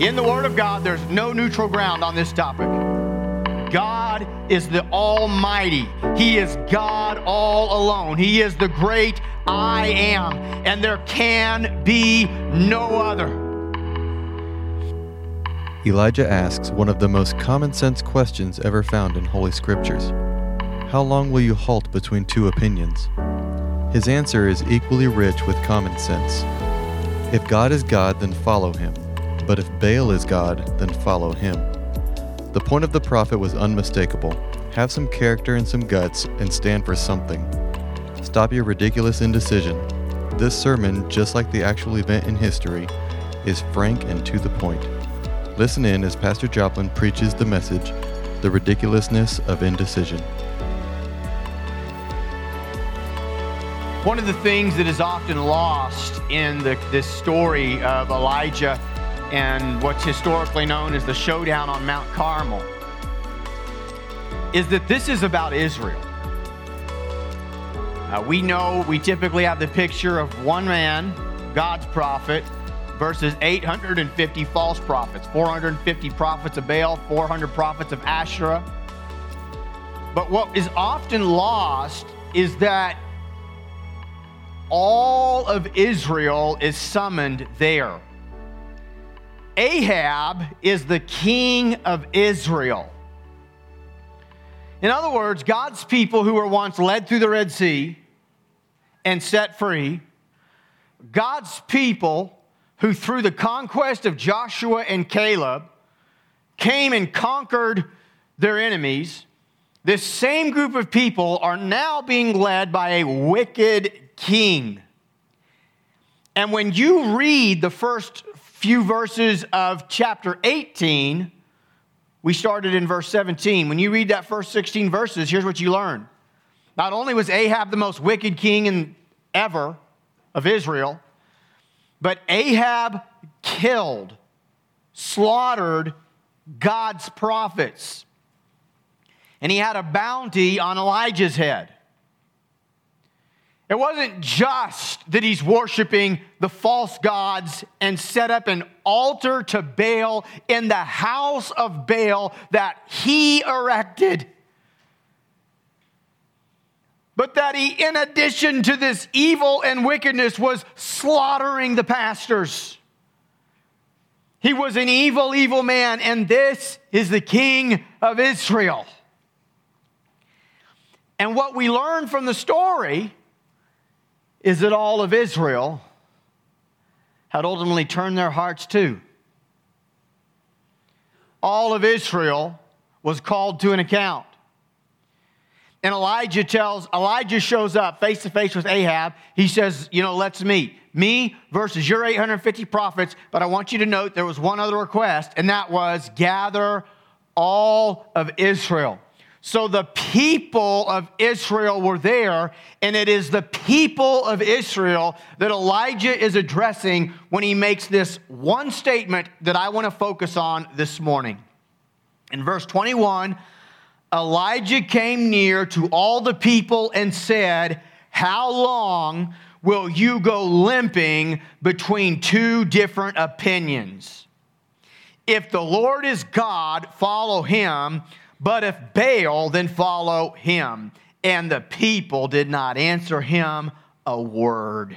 In the Word of God, there's no neutral ground on this topic. God is the Almighty. He is God all alone. He is the great I am, and there can be no other. Elijah asks one of the most common sense questions ever found in Holy Scriptures How long will you halt between two opinions? His answer is equally rich with common sense. If God is God, then follow him. But if Baal is God, then follow him. The point of the prophet was unmistakable have some character and some guts, and stand for something. Stop your ridiculous indecision. This sermon, just like the actual event in history, is frank and to the point. Listen in as Pastor Joplin preaches the message The Ridiculousness of Indecision. One of the things that is often lost in the, this story of Elijah and what's historically known as the showdown on Mount Carmel is that this is about Israel. Uh, we know we typically have the picture of one man, God's prophet, versus 850 false prophets 450 prophets of Baal, 400 prophets of Asherah. But what is often lost is that all of Israel is summoned there. Ahab is the king of Israel. In other words, God's people who were once led through the Red Sea and set free, God's people who, through the conquest of Joshua and Caleb, came and conquered their enemies, this same group of people are now being led by a wicked king. And when you read the first few verses of chapter 18, we started in verse 17. When you read that first 16 verses, here's what you learn. Not only was Ahab the most wicked king in, ever of Israel, but Ahab killed, slaughtered God's prophets. And he had a bounty on Elijah's head. It wasn't just that he's worshiping the false gods and set up an altar to Baal in the house of Baal that he erected. But that he, in addition to this evil and wickedness, was slaughtering the pastors. He was an evil, evil man, and this is the king of Israel. And what we learn from the story is that all of Israel had ultimately turned their hearts to. All of Israel was called to an account. And Elijah tells, Elijah shows up face to face with Ahab. He says, You know, let's meet. Me versus your 850 prophets. But I want you to note there was one other request, and that was gather all of Israel. So the people of Israel were there, and it is the people of Israel that Elijah is addressing when he makes this one statement that I want to focus on this morning. In verse 21, Elijah came near to all the people and said, How long will you go limping between two different opinions? If the Lord is God, follow him. But if Baal, then follow him. And the people did not answer him a word.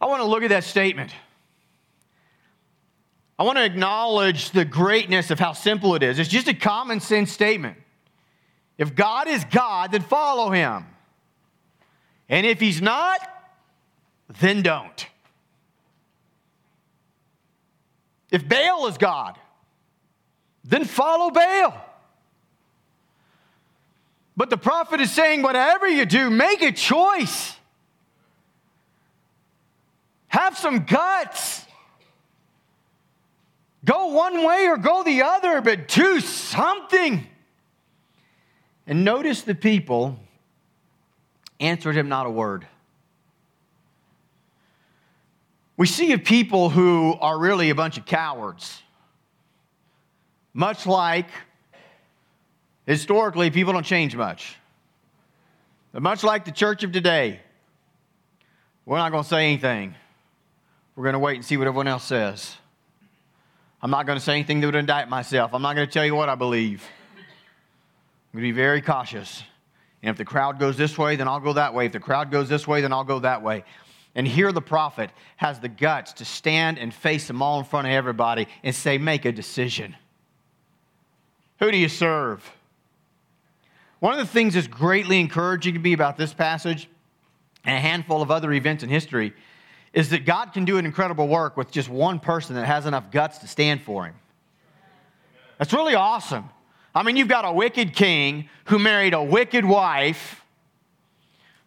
I want to look at that statement. I want to acknowledge the greatness of how simple it is. It's just a common sense statement. If God is God, then follow him. And if he's not, then don't. If Baal is God, then follow Baal. But the prophet is saying, whatever you do, make a choice. Have some guts. Go one way or go the other, but do something. And notice the people answered him not a word. We see a people who are really a bunch of cowards. Much like historically, people don't change much. But much like the church of today, we're not going to say anything. We're going to wait and see what everyone else says. I'm not going to say anything that would indict myself. I'm not going to tell you what I believe. I'm going to be very cautious. And if the crowd goes this way, then I'll go that way. If the crowd goes this way, then I'll go that way. And here the prophet has the guts to stand and face them all in front of everybody and say, Make a decision. Who do you serve? One of the things that's greatly encouraging to me about this passage and a handful of other events in history is that God can do an incredible work with just one person that has enough guts to stand for him. That's really awesome. I mean, you've got a wicked king who married a wicked wife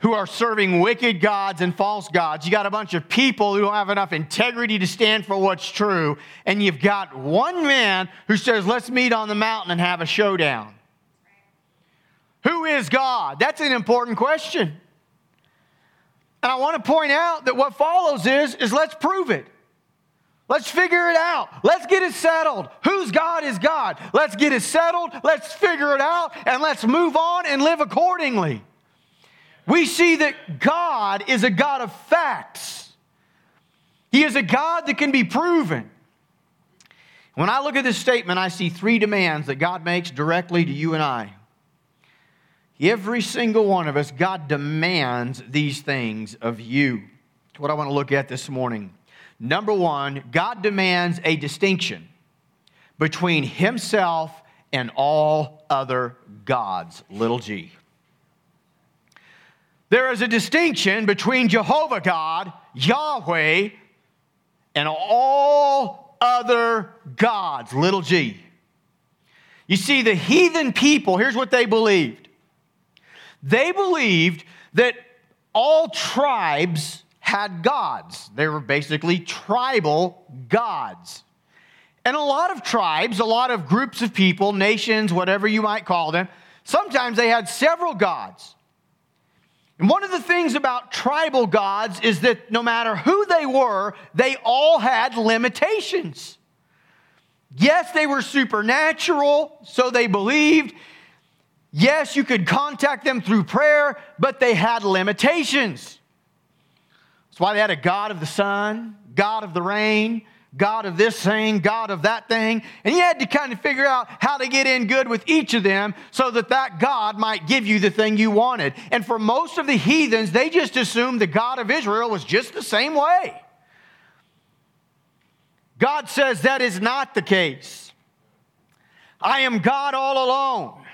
who are serving wicked gods and false gods. You got a bunch of people who don't have enough integrity to stand for what's true. And you've got one man who says, let's meet on the mountain and have a showdown. Who is God? That's an important question. And I want to point out that what follows is, is let's prove it. Let's figure it out. Let's get it settled. Whose God is God? Let's get it settled. Let's figure it out and let's move on and live accordingly. We see that God is a God of facts. He is a God that can be proven. When I look at this statement, I see three demands that God makes directly to you and I. Every single one of us, God demands these things of you. That's what I want to look at this morning. Number one, God demands a distinction between himself and all other gods, little g. There is a distinction between Jehovah God, Yahweh, and all other gods, little g. You see, the heathen people, here's what they believed they believed that all tribes had gods. They were basically tribal gods. And a lot of tribes, a lot of groups of people, nations, whatever you might call them, sometimes they had several gods. And one of the things about tribal gods is that no matter who they were, they all had limitations. Yes, they were supernatural, so they believed. Yes, you could contact them through prayer, but they had limitations. That's why they had a God of the sun, God of the rain, God of this thing, God of that thing. And you had to kind of figure out how to get in good with each of them so that that God might give you the thing you wanted. And for most of the heathens, they just assumed the God of Israel was just the same way. God says that is not the case. I am God all alone.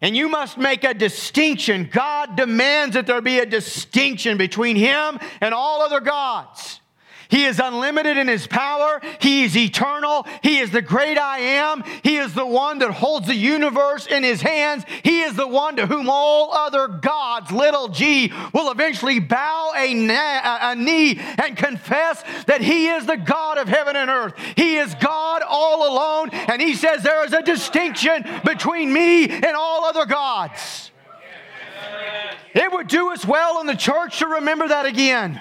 And you must make a distinction. God demands that there be a distinction between Him and all other gods. He is unlimited in his power. He is eternal. He is the great I am. He is the one that holds the universe in his hands. He is the one to whom all other gods, little g, will eventually bow a, na- a knee and confess that he is the God of heaven and earth. He is God all alone. And he says there is a distinction between me and all other gods. It would do us well in the church to remember that again.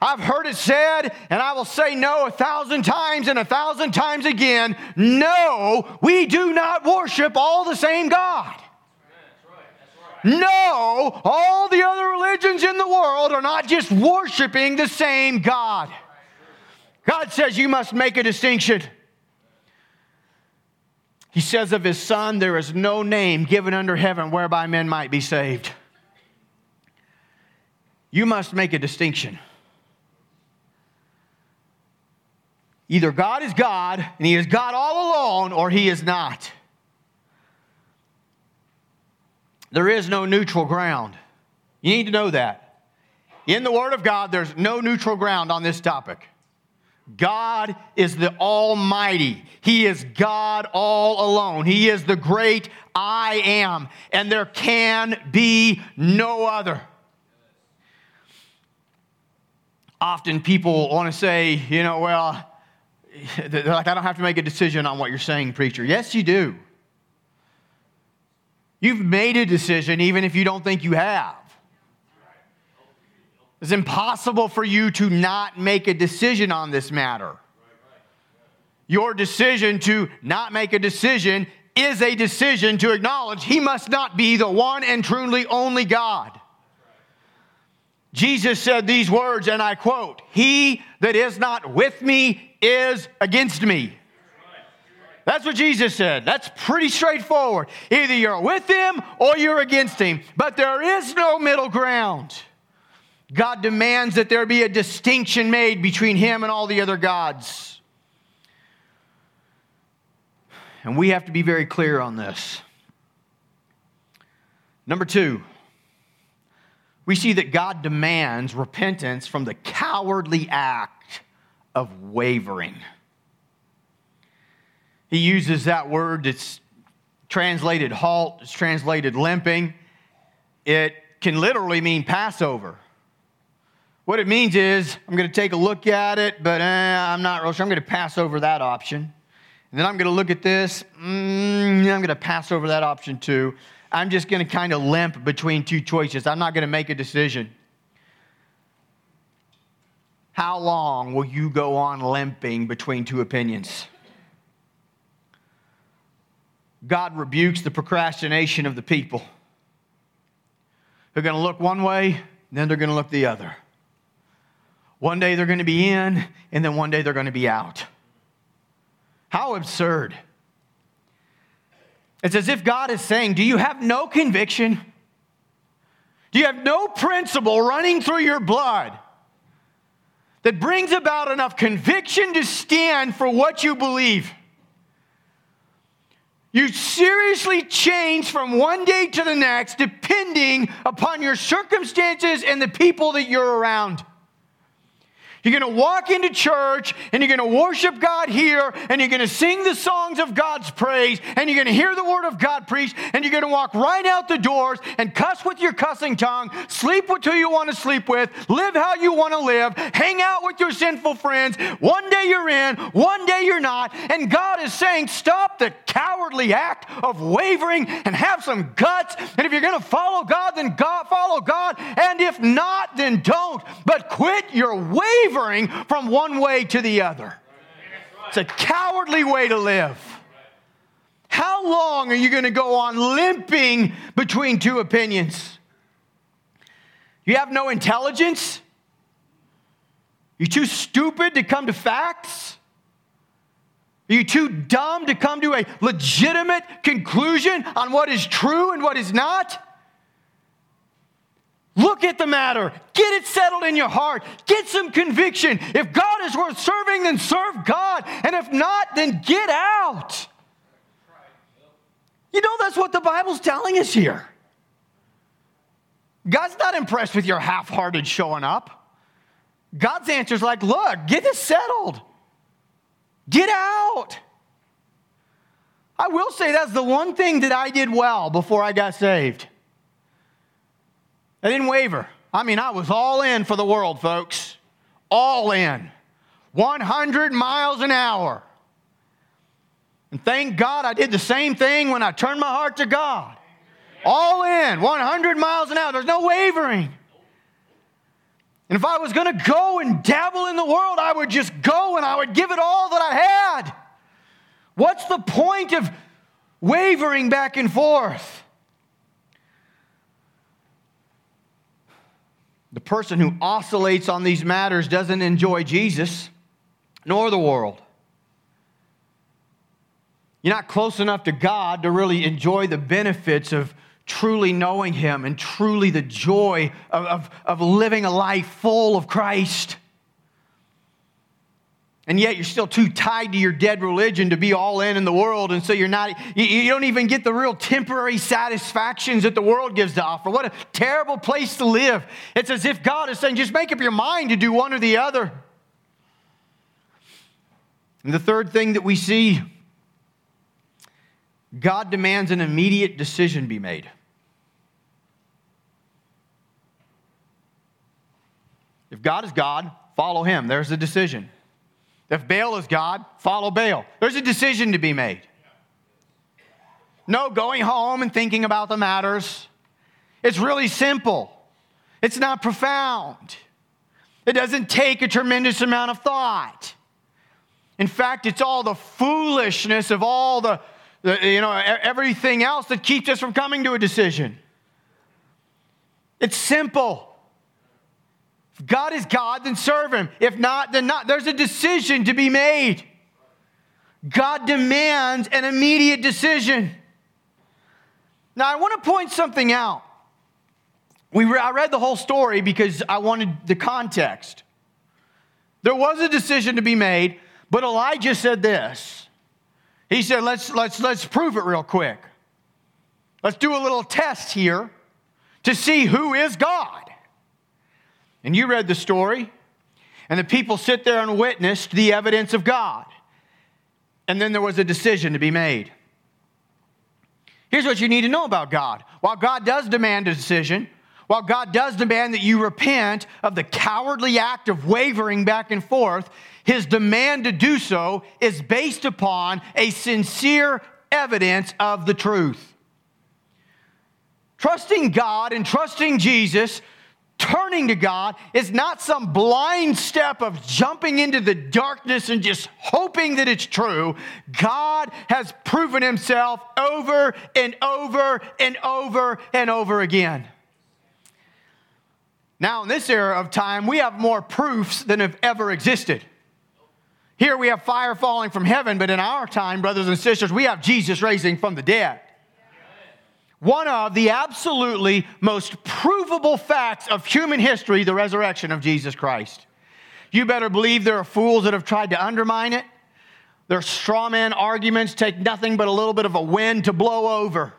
I've heard it said, and I will say no a thousand times and a thousand times again. No, we do not worship all the same God. No, all the other religions in the world are not just worshiping the same God. God says you must make a distinction. He says of his son, There is no name given under heaven whereby men might be saved. You must make a distinction. Either God is God and He is God all alone, or He is not. There is no neutral ground. You need to know that. In the Word of God, there's no neutral ground on this topic. God is the Almighty. He is God all alone. He is the great I am, and there can be no other. Often people want to say, you know, well, they're like, I don't have to make a decision on what you're saying, preacher. Yes, you do. You've made a decision even if you don't think you have. It's impossible for you to not make a decision on this matter. Your decision to not make a decision is a decision to acknowledge He must not be the one and truly only God. Jesus said these words, and I quote, He that is not with me is against me. That's what Jesus said. That's pretty straightforward. Either you're with him or you're against him, but there is no middle ground. God demands that there be a distinction made between him and all the other gods. And we have to be very clear on this. Number two, we see that God demands repentance from the cowardly act of wavering. He uses that word that's translated halt, it's translated limping. It can literally mean Passover. What it means is, I'm going to take a look at it, but eh, I'm not real sure. I'm going to pass over that option. And then I'm going to look at this. Mm, I'm going to pass over that option too. I'm just going to kind of limp between two choices. I'm not going to make a decision. How long will you go on limping between two opinions? God rebukes the procrastination of the people. They're going to look one way, then they're going to look the other. One day they're going to be in, and then one day they're going to be out. How absurd. It's as if God is saying, Do you have no conviction? Do you have no principle running through your blood that brings about enough conviction to stand for what you believe? You seriously change from one day to the next depending upon your circumstances and the people that you're around. You're going to walk into church and you're going to worship God here and you're going to sing the songs of God's praise and you're going to hear the word of God preached and you're going to walk right out the doors and cuss with your cussing tongue, sleep with who you want to sleep with, live how you want to live, hang out with your sinful friends. One day you're in, one day you're not. And God is saying, stop the cowardly act of wavering and have some guts. And if you're going to follow God, then God, follow God. And if not, then don't. But quit your wavering wavering from one way to the other. It's a cowardly way to live. How long are you going to go on limping between two opinions? You have no intelligence? You're too stupid to come to facts? Are you too dumb to come to a legitimate conclusion on what is true and what is not? Look at the matter. Get it settled in your heart. Get some conviction. If God is worth serving, then serve God. And if not, then get out. You know, that's what the Bible's telling us here. God's not impressed with your half hearted showing up. God's answer is like, look, get this settled. Get out. I will say that's the one thing that I did well before I got saved. I didn't waver. I mean, I was all in for the world, folks. All in. 100 miles an hour. And thank God I did the same thing when I turned my heart to God. All in, 100 miles an hour. There's no wavering. And if I was going to go and dabble in the world, I would just go and I would give it all that I had. What's the point of wavering back and forth? The person who oscillates on these matters doesn't enjoy Jesus nor the world. You're not close enough to God to really enjoy the benefits of truly knowing Him and truly the joy of, of, of living a life full of Christ and yet you're still too tied to your dead religion to be all in in the world. And so you're not you, you, don't even get the real temporary satisfactions that the world gives to offer. What a terrible place to live. It's as if god is saying just make up your mind to do one or the other. And the third thing that we see god demands an immediate decision be made. If god is god follow him. There's a decision if Baal is God, follow Baal. There's a decision to be made. No going home and thinking about the matters. It's really simple, it's not profound. It doesn't take a tremendous amount of thought. In fact, it's all the foolishness of all the, the you know, everything else that keeps us from coming to a decision. It's simple. God is God, then serve him. If not, then not. There's a decision to be made. God demands an immediate decision. Now, I want to point something out. We re- I read the whole story because I wanted the context. There was a decision to be made, but Elijah said this. He said, let's, let's, let's prove it real quick. Let's do a little test here to see who is God. And you read the story, and the people sit there and witnessed the evidence of God. And then there was a decision to be made. Here's what you need to know about God. While God does demand a decision, while God does demand that you repent of the cowardly act of wavering back and forth, his demand to do so is based upon a sincere evidence of the truth. Trusting God and trusting Jesus turning to God is not some blind step of jumping into the darkness and just hoping that it's true. God has proven himself over and over and over and over again. Now, in this era of time, we have more proofs than have ever existed. Here we have fire falling from heaven, but in our time, brothers and sisters, we have Jesus raising from the dead one of the absolutely most provable facts of human history the resurrection of Jesus Christ. You better believe there are fools that have tried to undermine it. Their straw man arguments take nothing but a little bit of a wind to blow over.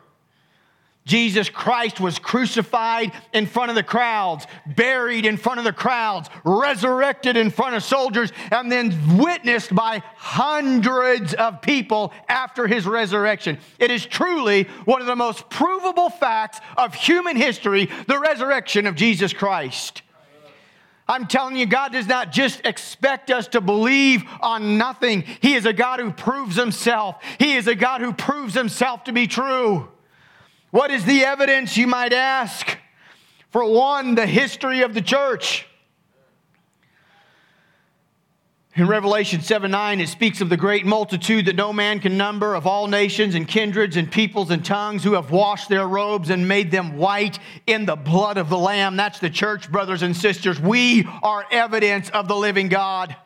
Jesus Christ was crucified in front of the crowds, buried in front of the crowds, resurrected in front of soldiers, and then witnessed by hundreds of people after his resurrection. It is truly one of the most provable facts of human history the resurrection of Jesus Christ. I'm telling you, God does not just expect us to believe on nothing. He is a God who proves himself. He is a God who proves himself to be true. What is the evidence, you might ask? For one, the history of the church. In Revelation 7 9, it speaks of the great multitude that no man can number of all nations and kindreds and peoples and tongues who have washed their robes and made them white in the blood of the Lamb. That's the church, brothers and sisters. We are evidence of the living God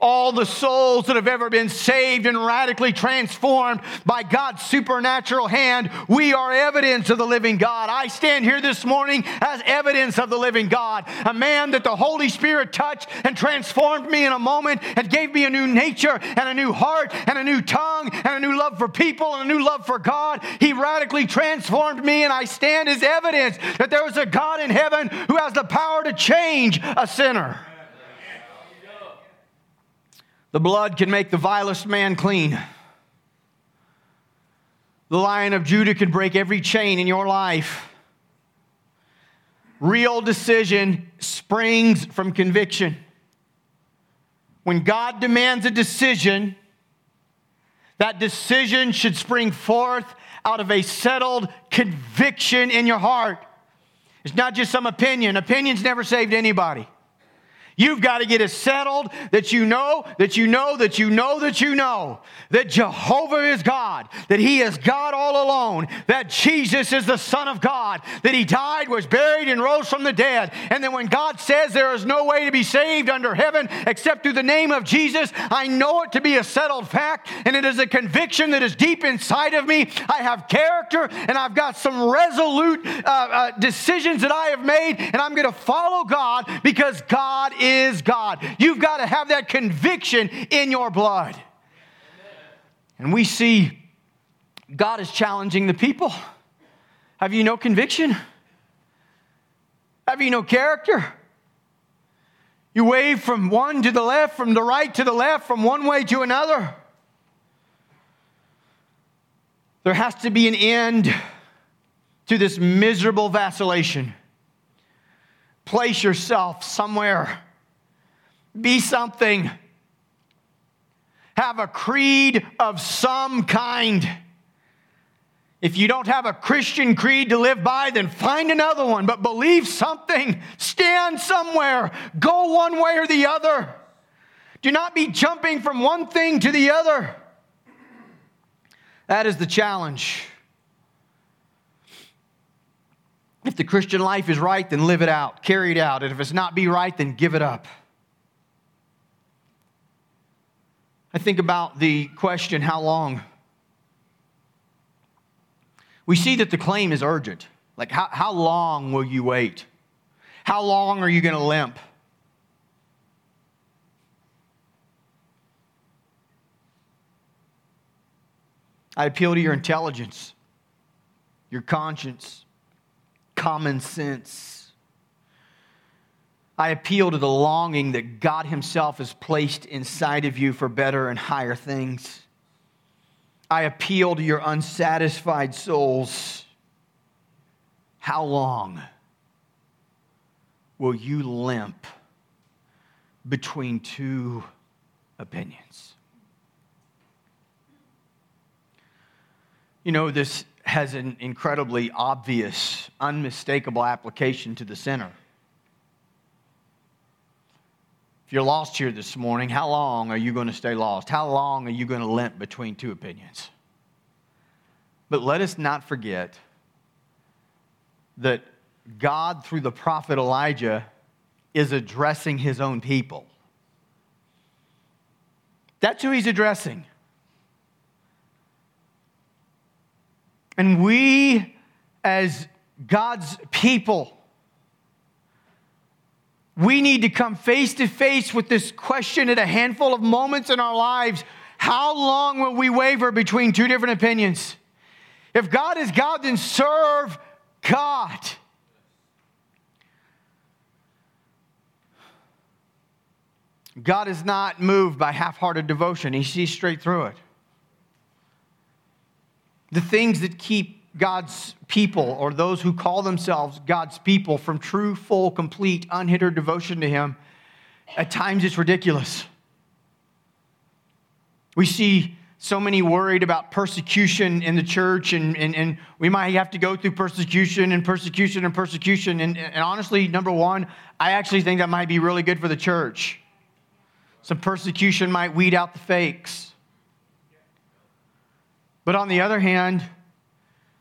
all the souls that have ever been saved and radically transformed by God's supernatural hand, we are evidence of the living God. I stand here this morning as evidence of the living God, a man that the Holy Spirit touched and transformed me in a moment and gave me a new nature and a new heart and a new tongue and a new love for people and a new love for God. He radically transformed me, and I stand as evidence that there is a God in heaven who has the power to change a sinner. The blood can make the vilest man clean. The lion of Judah can break every chain in your life. Real decision springs from conviction. When God demands a decision, that decision should spring forth out of a settled conviction in your heart. It's not just some opinion. Opinions never saved anybody. You've got to get it settled that you know, that you know, that you know, that you know that Jehovah is God, that He is God all alone, that Jesus is the Son of God, that He died, was buried, and rose from the dead. And then when God says there is no way to be saved under heaven except through the name of Jesus, I know it to be a settled fact, and it is a conviction that is deep inside of me. I have character, and I've got some resolute uh, uh, decisions that I have made, and I'm going to follow God because God is is God. You've got to have that conviction in your blood. And we see God is challenging the people. Have you no conviction? Have you no character? You wave from one to the left, from the right to the left, from one way to another. There has to be an end to this miserable vacillation. Place yourself somewhere be something. Have a creed of some kind. If you don't have a Christian creed to live by, then find another one, but believe something. Stand somewhere. Go one way or the other. Do not be jumping from one thing to the other. That is the challenge. If the Christian life is right, then live it out, carry it out. And if it's not be right, then give it up. I think about the question, how long? We see that the claim is urgent. Like, how, how long will you wait? How long are you going to limp? I appeal to your intelligence, your conscience, common sense. I appeal to the longing that God Himself has placed inside of you for better and higher things. I appeal to your unsatisfied souls. How long will you limp between two opinions? You know, this has an incredibly obvious, unmistakable application to the sinner. If you're lost here this morning, how long are you going to stay lost? How long are you going to limp between two opinions? But let us not forget that God, through the prophet Elijah, is addressing his own people. That's who he's addressing. And we, as God's people, we need to come face to face with this question at a handful of moments in our lives. How long will we waver between two different opinions? If God is God, then serve God. God is not moved by half hearted devotion, He sees straight through it the things that keep God's people or those who call themselves God's people from true, full, complete, unhindered devotion to Him, at times it's ridiculous. We see so many worried about persecution in the church, and, and, and we might have to go through persecution and persecution and persecution. And, and honestly, number one, I actually think that might be really good for the church. Some persecution might weed out the fakes. But on the other hand,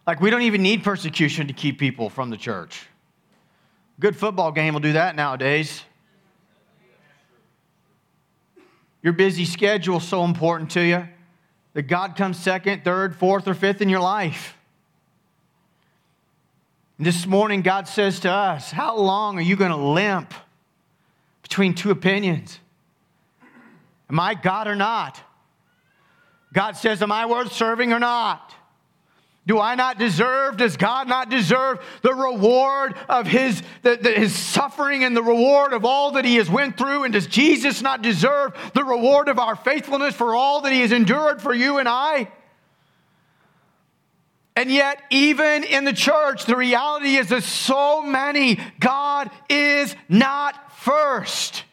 like we don't even need persecution to keep people from the church. Good football game will do that nowadays. Your busy schedule is so important to you that God comes second, third, fourth, or fifth in your life. And this morning, God says to us, How long are you going to limp between two opinions? Am I God or not? God says, Am I worth serving or not? Do I not deserve, does God not deserve the reward of his, the, the, his suffering and the reward of all that he has went through? And does Jesus not deserve the reward of our faithfulness for all that he has endured for you and I? And yet, even in the church, the reality is that so many, God is not first.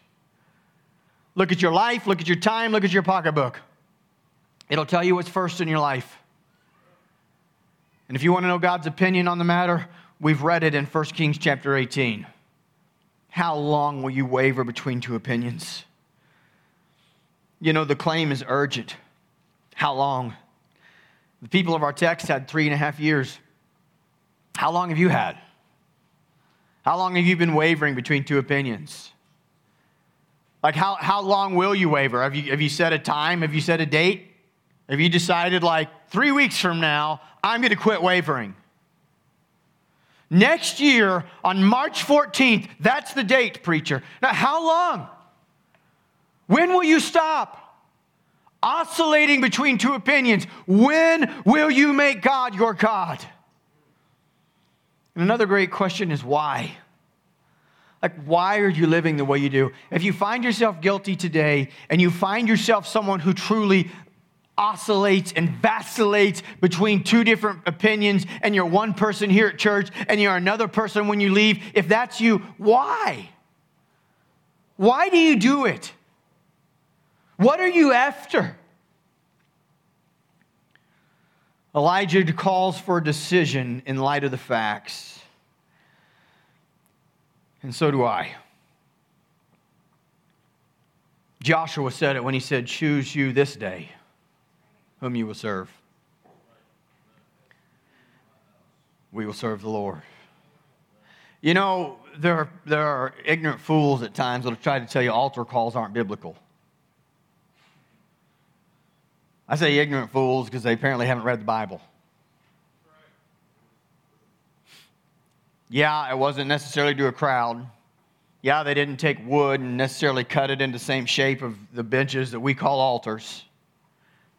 Look at your life, look at your time, look at your pocketbook. It'll tell you what's first in your life. And if you want to know God's opinion on the matter, we've read it in 1 Kings chapter 18. How long will you waver between two opinions? You know, the claim is urgent. How long? The people of our text had three and a half years. How long have you had? How long have you been wavering between two opinions? Like, how, how long will you waver? Have you, have you set a time? Have you set a date? Have you decided, like, three weeks from now, I'm going to quit wavering? Next year, on March 14th, that's the date, preacher. Now, how long? When will you stop? Oscillating between two opinions. When will you make God your God? And another great question is why? Like, why are you living the way you do? If you find yourself guilty today and you find yourself someone who truly oscillates and vacillates between two different opinions, and you're one person here at church and you're another person when you leave, if that's you, why? Why do you do it? What are you after? Elijah calls for a decision in light of the facts. And so do I. Joshua said it when he said, Choose you this day whom you will serve. We will serve the Lord. You know, there are, there are ignorant fools at times that'll try to tell you altar calls aren't biblical. I say ignorant fools because they apparently haven't read the Bible. Yeah, it wasn't necessarily to a crowd. Yeah, they didn't take wood and necessarily cut it into the same shape of the benches that we call altars.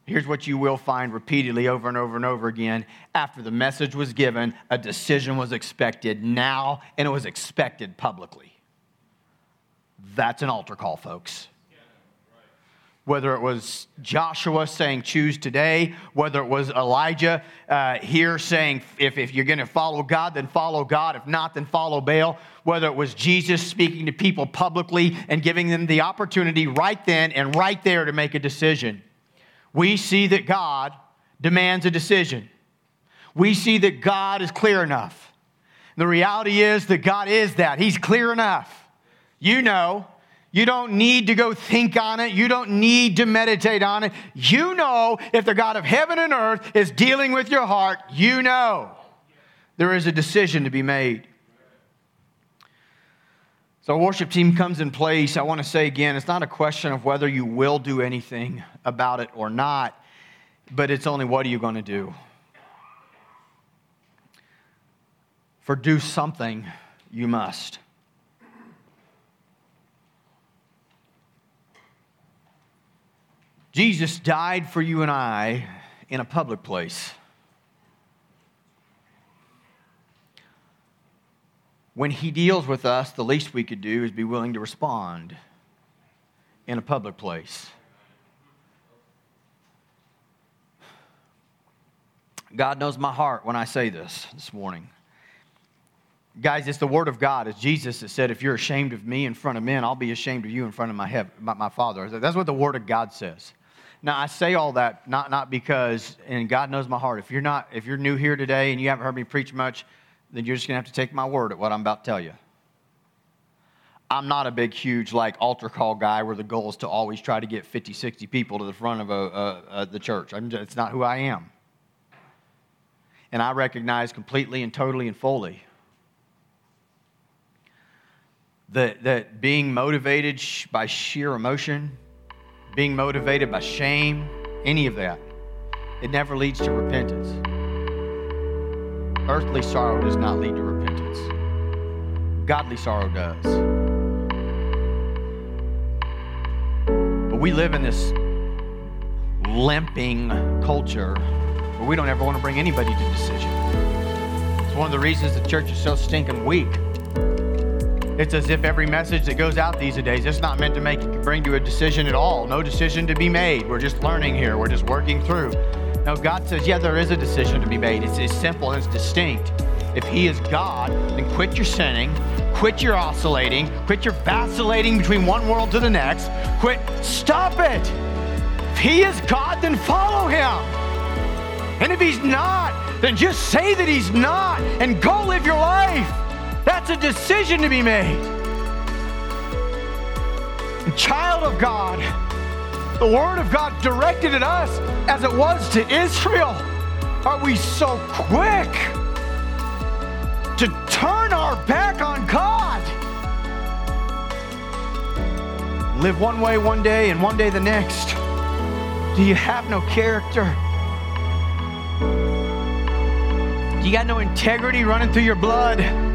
Here's what you will find repeatedly over and over and over again. After the message was given, a decision was expected now, and it was expected publicly. That's an altar call, folks whether it was Joshua saying, choose today, whether it was Elijah uh, here saying, if, if you're going to follow God, then follow God. If not, then follow Baal. Whether it was Jesus speaking to people publicly and giving them the opportunity right then and right there to make a decision. We see that God demands a decision. We see that God is clear enough. The reality is that God is that. He's clear enough. You know, you don't need to go think on it. You don't need to meditate on it. You know if the God of heaven and earth is dealing with your heart, you know there is a decision to be made. So, worship team comes in place. I want to say again, it's not a question of whether you will do anything about it or not, but it's only what are you going to do? For do something, you must. Jesus died for you and I in a public place. When he deals with us, the least we could do is be willing to respond in a public place. God knows my heart when I say this this morning. Guys, it's the word of God. It's Jesus that said, if you're ashamed of me in front of men, I'll be ashamed of you in front of my, heaven, my, my Father. That's what the word of God says. Now I say all that not, not because, and God knows my heart. If you're not, if you're new here today and you haven't heard me preach much, then you're just gonna have to take my word at what I'm about to tell you. I'm not a big, huge like altar call guy where the goal is to always try to get 50, 60 people to the front of a, a, a, the church. Just, it's not who I am. And I recognize completely and totally and fully that, that being motivated by sheer emotion being motivated by shame, any of that, it never leads to repentance. Earthly sorrow does not lead to repentance, godly sorrow does. But we live in this limping culture where we don't ever want to bring anybody to decision. It's one of the reasons the church is so stinking weak. It's as if every message that goes out these days, it's not meant to make bring you a decision at all. No decision to be made. We're just learning here. We're just working through. No, God says, yeah, there is a decision to be made. It's, it's simple and it's distinct. If He is God, then quit your sinning, quit your oscillating, quit your vacillating between one world to the next. Quit. Stop it. If He is God, then follow Him. And if He's not, then just say that He's not and go live your life. That's a decision to be made. Child of God, the Word of God directed at us as it was to Israel. Are we so quick to turn our back on God? Live one way one day and one day the next. Do you have no character? Do you got no integrity running through your blood?